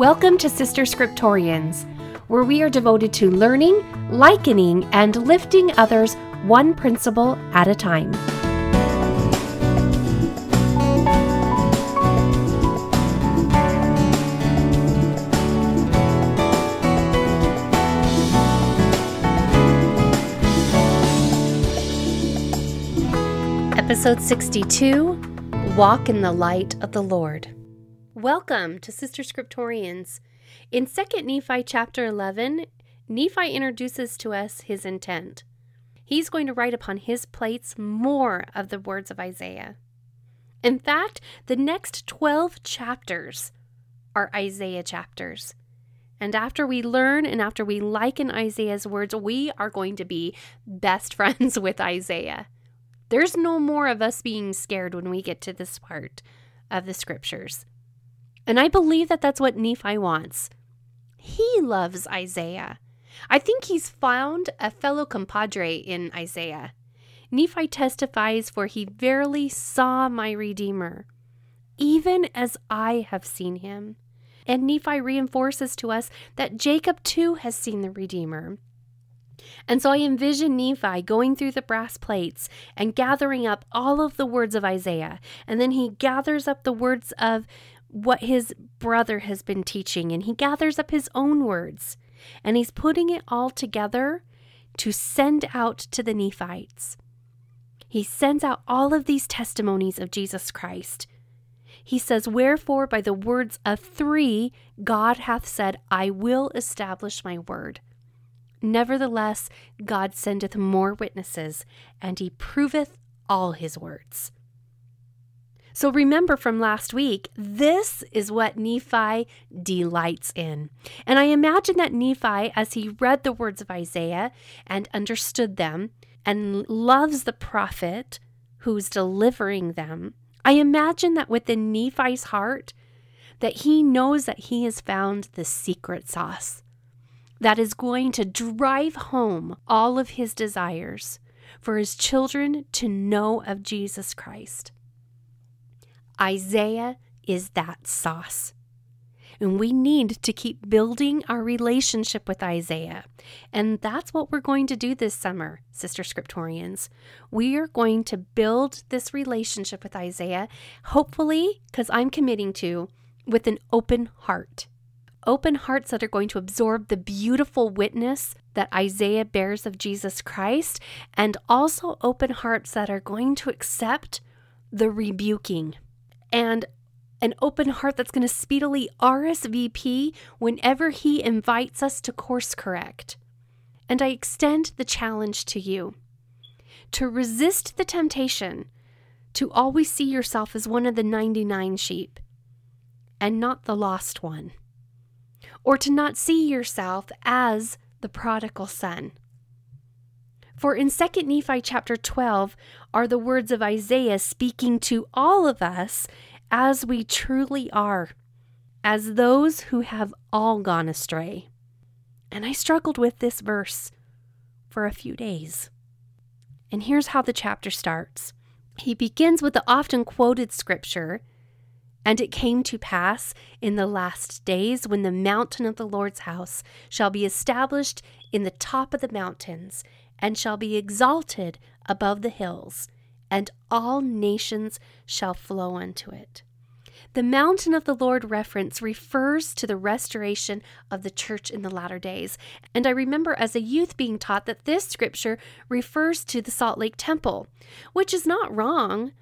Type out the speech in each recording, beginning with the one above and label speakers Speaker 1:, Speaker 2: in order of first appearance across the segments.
Speaker 1: Welcome to Sister Scriptorians, where we are devoted to learning, likening, and lifting others one principle at a time. Episode 62 Walk in the Light of the Lord. Welcome to Sister Scriptorians. In 2 Nephi chapter 11, Nephi introduces to us his intent. He's going to write upon his plates more of the words of Isaiah. In fact, the next 12 chapters are Isaiah chapters. And after we learn and after we liken Isaiah's words, we are going to be best friends with Isaiah. There's no more of us being scared when we get to this part of the scriptures. And I believe that that's what Nephi wants. He loves Isaiah. I think he's found a fellow compadre in Isaiah. Nephi testifies, For he verily saw my Redeemer, even as I have seen him. And Nephi reinforces to us that Jacob too has seen the Redeemer. And so I envision Nephi going through the brass plates and gathering up all of the words of Isaiah. And then he gathers up the words of what his brother has been teaching and he gathers up his own words and he's putting it all together to send out to the Nephites. He sends out all of these testimonies of Jesus Christ. He says, Wherefore, by the words of three, God hath said, I will establish my word. Nevertheless, God sendeth more witnesses, and he proveth all his words. So remember from last week, this is what Nephi delights in. And I imagine that Nephi, as he read the words of Isaiah and understood them and loves the prophet who's delivering them, I imagine that within Nephi's heart, that he knows that he has found the secret sauce that is going to drive home all of his desires for his children to know of Jesus Christ. Isaiah is that sauce. And we need to keep building our relationship with Isaiah. And that's what we're going to do this summer, Sister Scriptorians. We are going to build this relationship with Isaiah, hopefully, because I'm committing to, with an open heart. Open hearts that are going to absorb the beautiful witness that Isaiah bears of Jesus Christ, and also open hearts that are going to accept the rebuking and an open heart that's going to speedily RSVP whenever he invites us to course correct. And I extend the challenge to you to resist the temptation to always see yourself as one of the 99 sheep and not the lost one, or to not see yourself as the prodigal son. For in 2 Nephi chapter 12 are the words of Isaiah speaking to all of us as we truly are, as those who have all gone astray. And I struggled with this verse for a few days. And here's how the chapter starts. He begins with the often quoted scripture And it came to pass in the last days when the mountain of the Lord's house shall be established in the top of the mountains, and shall be exalted above the hills, and all nations shall flow unto it. The mountain of the Lord reference refers to the restoration of the church in the latter days. And I remember as a youth being taught that this scripture refers to the Salt Lake Temple, which is not wrong.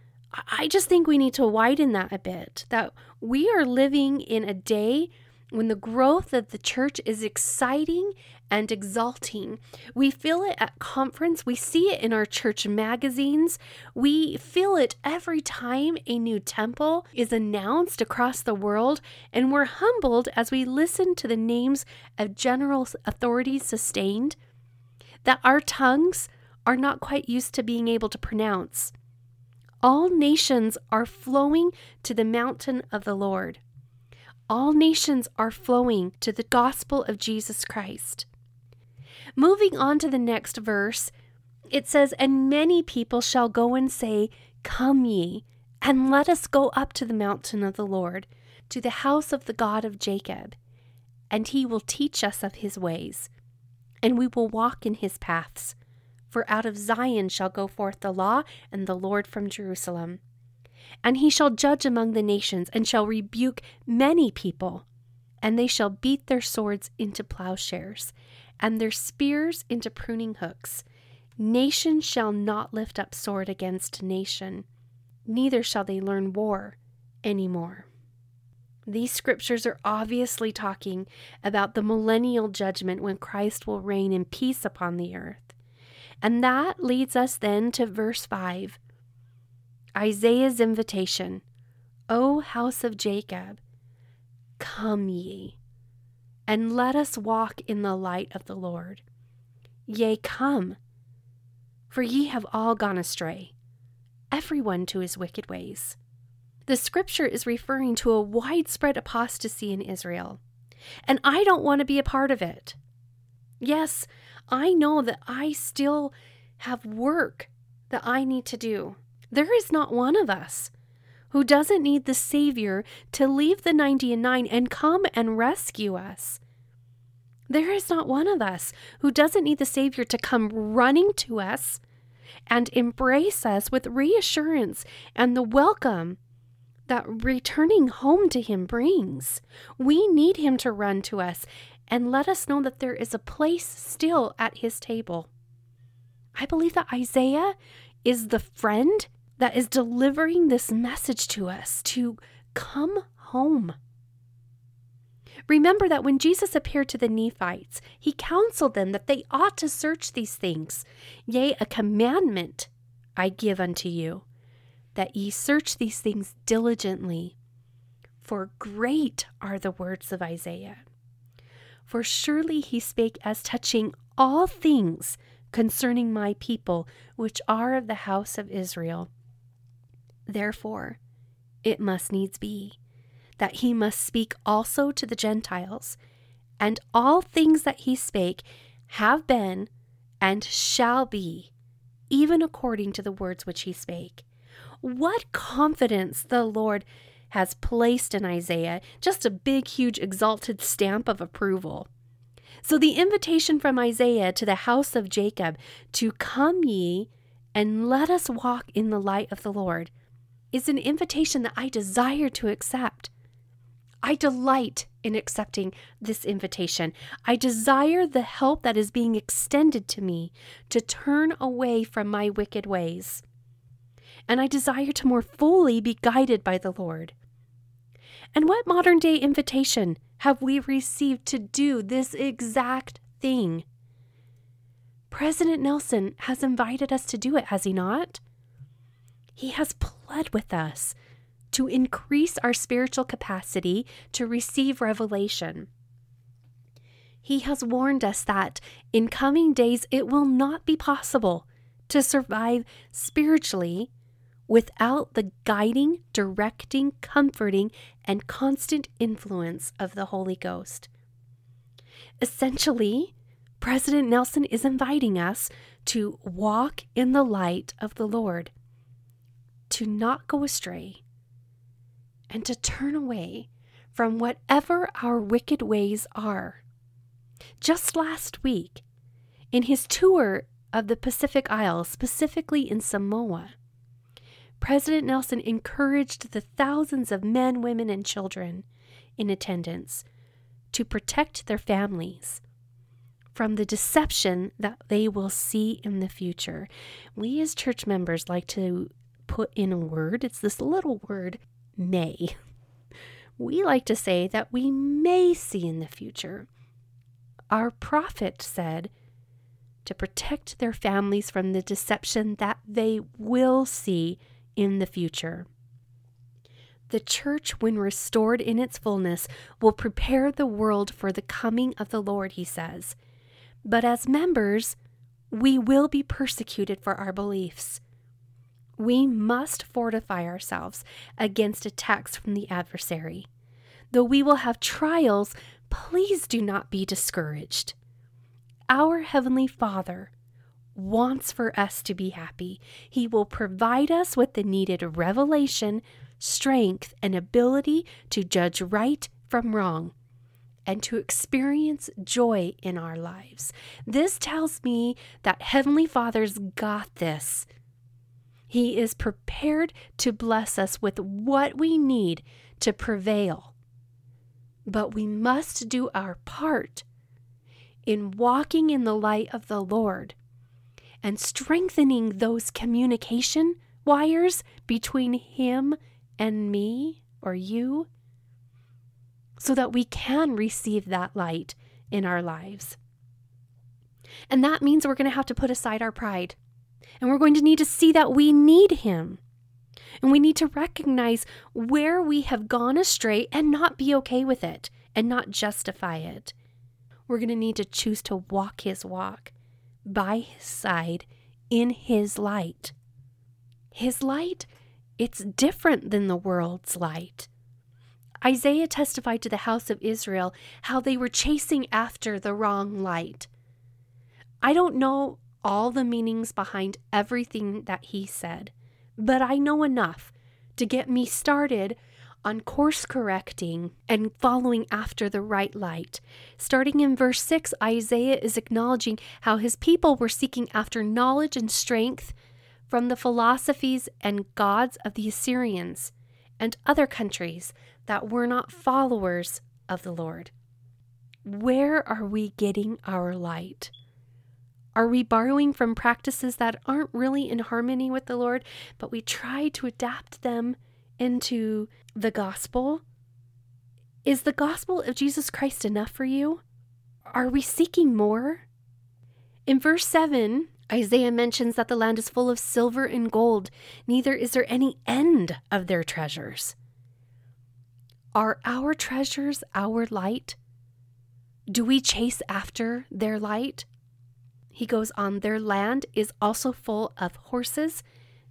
Speaker 1: I just think we need to widen that a bit. That we are living in a day when the growth of the church is exciting and exalting. We feel it at conference, we see it in our church magazines, we feel it every time a new temple is announced across the world, and we're humbled as we listen to the names of general authorities sustained that our tongues are not quite used to being able to pronounce. All nations are flowing to the mountain of the Lord. All nations are flowing to the gospel of Jesus Christ. Moving on to the next verse, it says, And many people shall go and say, Come ye, and let us go up to the mountain of the Lord, to the house of the God of Jacob, and he will teach us of his ways, and we will walk in his paths. For out of Zion shall go forth the law and the Lord from Jerusalem. And he shall judge among the nations, and shall rebuke many people. And they shall beat their swords into plowshares, and their spears into pruning hooks. Nation shall not lift up sword against nation, neither shall they learn war any more. These scriptures are obviously talking about the millennial judgment when Christ will reign in peace upon the earth. And that leads us then to verse 5 Isaiah's invitation O house of Jacob, come ye, and let us walk in the light of the Lord. Yea, come, for ye have all gone astray, every one to his wicked ways. The scripture is referring to a widespread apostasy in Israel, and I don't want to be a part of it. Yes, I know that I still have work that I need to do. There is not one of us who doesn't need the Savior to leave the 90 and 9 and come and rescue us. There is not one of us who doesn't need the Savior to come running to us and embrace us with reassurance and the welcome that returning home to Him brings. We need Him to run to us and let us know that there is a place still at His table. I believe that Isaiah is the friend that is delivering this message to us to come home. Remember that when Jesus appeared to the Nephites, he counseled them that they ought to search these things. Yea, a commandment I give unto you, that ye search these things diligently. For great are the words of Isaiah. For surely he spake as touching all things concerning my people, which are of the house of Israel. Therefore, it must needs be that he must speak also to the Gentiles, and all things that he spake have been and shall be, even according to the words which he spake. What confidence the Lord has placed in Isaiah, just a big, huge, exalted stamp of approval. So, the invitation from Isaiah to the house of Jacob to come ye and let us walk in the light of the Lord is an invitation that I desire to accept. I delight in accepting this invitation. I desire the help that is being extended to me to turn away from my wicked ways. And I desire to more fully be guided by the Lord. And what modern day invitation have we received to do this exact thing? President Nelson has invited us to do it, has he not? He has pled with us to increase our spiritual capacity to receive revelation. He has warned us that in coming days it will not be possible to survive spiritually without the guiding, directing, comforting, and constant influence of the Holy Ghost. Essentially, President Nelson is inviting us to walk in the light of the Lord, to not go astray, and to turn away from whatever our wicked ways are. Just last week, in his tour of the Pacific Isles, specifically in Samoa, President Nelson encouraged the thousands of men, women, and children in attendance to protect their families from the deception that they will see in the future. We, as church members, like to put in a word. It's this little word may. We like to say that we may see in the future. Our prophet said to protect their families from the deception that they will see in the future. The church, when restored in its fullness, will prepare the world for the coming of the Lord, he says. But as members, we will be persecuted for our beliefs. We must fortify ourselves against attacks from the adversary. Though we will have trials, please do not be discouraged. Our Heavenly Father wants for us to be happy. He will provide us with the needed revelation, strength, and ability to judge right from wrong. and to experience joy in our lives. This tells me that Heavenly Father's got this. He is prepared to bless us with what we need to prevail. But we must do our part in walking in the light of the Lord and strengthening those communication wires between Him and me or you so that we can receive that light in our lives. And that means we're going to have to put aside our pride. And we're going to need to see that we need Him. And we need to recognize where we have gone astray and not be okay with it and not justify it. We're going to need to choose to walk His walk by His side in His light. His light, it's different than the world's light. Isaiah testified to the house of Israel how they were chasing after the wrong light. I don't know all the meanings behind everything that he said, but I know enough to get me started on course correcting and following after the right light. Starting in verse 6, Isaiah is acknowledging how his people were seeking after knowledge and strength from the philosophies and gods of the Assyrians and other countries that were not followers of the Lord. Where are we getting our light? Are we borrowing from practices that aren't really in harmony with the Lord, but we try to adapt them into the gospel? Is the gospel of Jesus Christ enough for you? Are we seeking more? In verse 7, Isaiah mentions that the land is full of silver and gold, neither is there any end of their treasures. Are our treasures our light? Do we chase after their light? He goes on, Their land is also full of horses,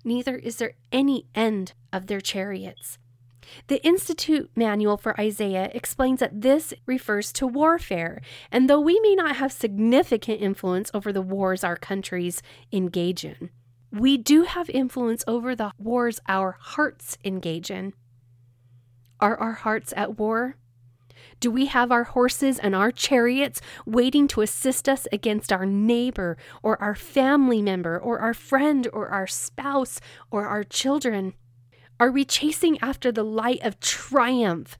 Speaker 1: neither is there any end of their chariots. The Institute Manual for Isaiah explains that this refers to warfare, and though we may not have significant influence over the wars our countries engage in, we do have influence over the wars our hearts engage in. Are our hearts at war? Do we have our horses and our chariots waiting to assist us against our neighbor or our family member or our friend or our spouse or our children? Are we chasing after the light of triumph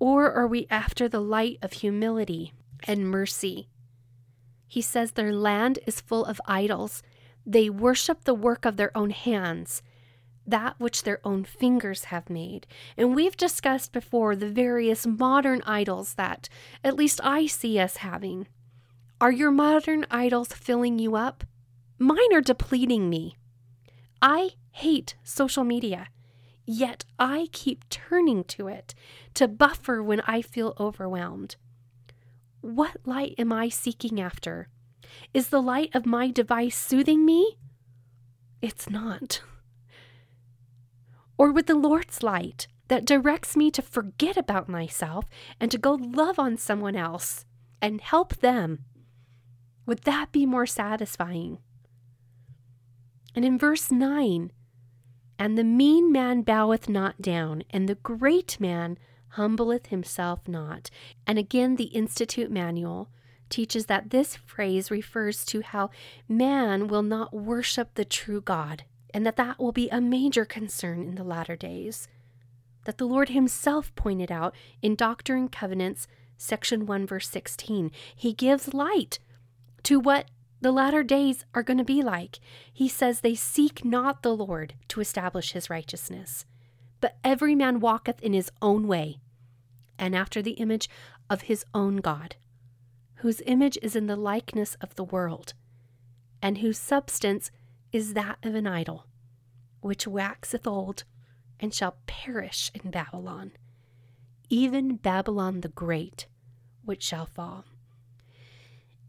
Speaker 1: or are we after the light of humility and mercy? He says their land is full of idols. They worship the work of their own hands that which their own fingers have made. And we've discussed before the various modern idols that at least I see us having. Are your modern idols filling you up? Mine are depleting me. I hate social media, yet I keep turning to it to buffer when I feel overwhelmed. What light am I seeking after? Is the light of my device soothing me? It's not or with the Lord's light that directs me to forget about myself and to go love on someone else and help them? Would that be more satisfying? And in verse 9, and the mean man boweth not down, and the great man humbleth himself not. And again, the Institute Manual teaches that this phrase refers to how man will not worship the true God and that that will be a major concern in the latter days. That the Lord Himself pointed out in Doctrine and Covenants, section 1, verse 16. He gives light to what the latter days are going to be like. He says, They seek not the Lord to establish His righteousness, but every man walketh in his own way, and after the image of his own God, whose image is in the likeness of the world, and whose substance is that of an idol, which waxeth old and shall perish in Babylon, even Babylon the Great, which shall fall.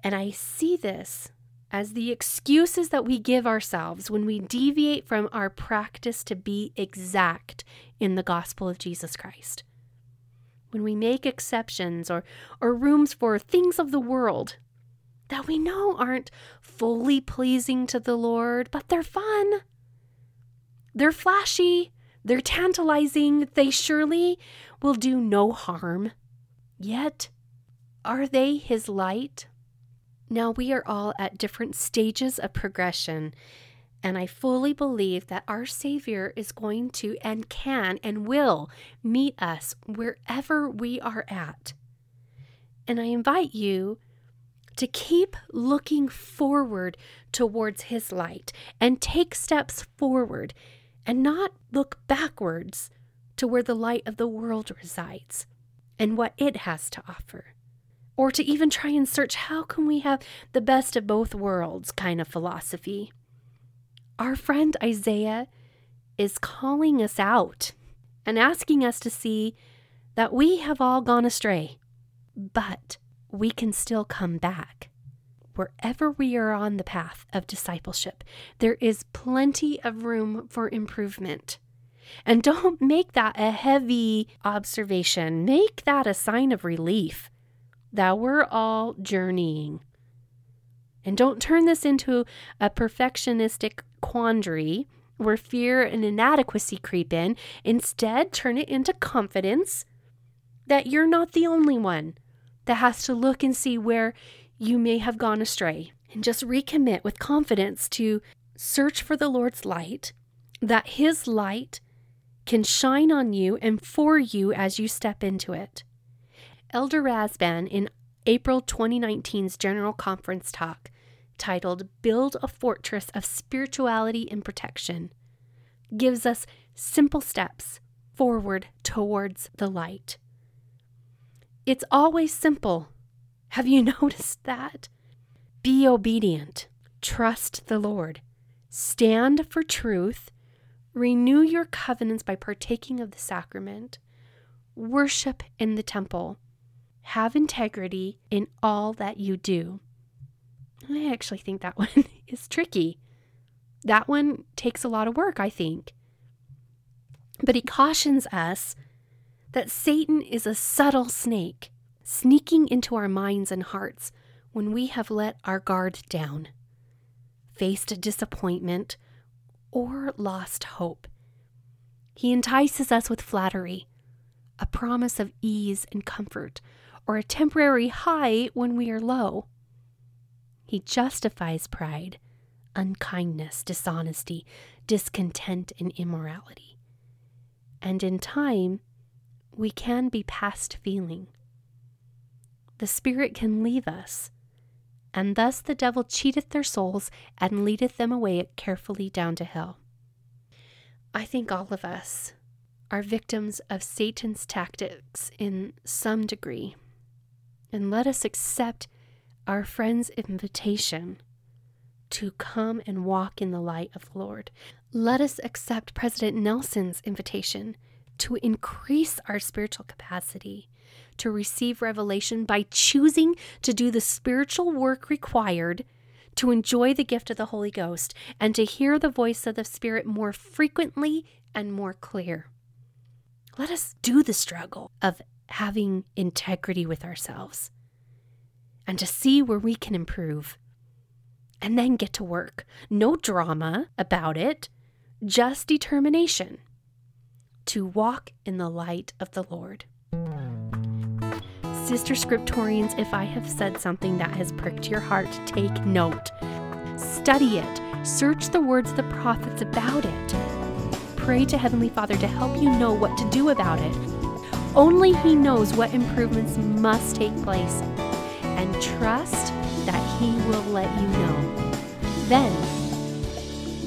Speaker 1: And I see this as the excuses that we give ourselves when we deviate from our practice to be exact in the gospel of Jesus Christ. When we make exceptions or, or rooms for things of the world that we know aren't fully pleasing to the Lord, but they're fun. They're flashy, they're tantalizing, they surely will do no harm. Yet, Are they His light? Now, we are all at different stages of progression, and I fully believe that our Savior is going to and can and will meet us wherever we are at. And I invite you to keep looking forward towards His light and take steps forward and not look backwards to where the light of the world resides and what it has to offer. Or to even try and search how can we have the best of both worlds kind of philosophy. Our friend Isaiah is calling us out and asking us to see that we have all gone astray, but we can still come back. Wherever we are on the path of discipleship, there is plenty of room for improvement. And don't make that a heavy observation. Make that a sign of relief that we're all journeying. And don't turn this into a perfectionistic quandary where fear and inadequacy creep in. Instead, turn it into confidence that you're not the only one that has to look and see where you may have gone astray. And just recommit with confidence to search for the Lord's light, that His light can shine on you and for you as you step into it. Elder Rasband, in April 2019's General Conference talk titled Build a Fortress of Spirituality and Protection, gives us simple steps forward towards the light. It's always simple. Have you noticed that? Be obedient, trust the Lord, stand for truth, Renew your covenants by partaking of the sacrament. Worship in the temple. Have integrity in all that you do. I actually think that one is tricky. That one takes a lot of work, I think. But he cautions us that Satan is a subtle snake, sneaking into our minds and hearts when we have let our guard down, faced a disappointment, or lost hope. He entices us with flattery, a promise of ease and comfort, or a temporary high when we are low. He justifies pride, unkindness, dishonesty, discontent, and immorality. And in time, we can be past feeling. The Spirit can leave us and thus the devil cheateth their souls and leadeth them away carefully down to hell. I think all of us are victims of Satan's tactics in some degree, and let us accept our friend's invitation to come and walk in the light of the Lord. Let us accept President Nelson's invitation to increase our spiritual capacity to receive revelation by choosing to do the spiritual work required to enjoy the gift of the Holy Ghost and to hear the voice of the Spirit more frequently and more clear. Let us do the struggle of having integrity with ourselves and to see where we can improve. And then get to work. No drama about it, just determination to walk in the light of the Lord. Sister Scriptorians, if I have said something that has pricked your heart, take note. Study it, search the words of the prophets about it. Pray to Heavenly Father to help you know what to do about it. Only He knows what improvements must take place, and trust that He will let you know. Then,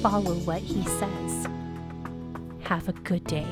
Speaker 1: follow what He says. Have a good day.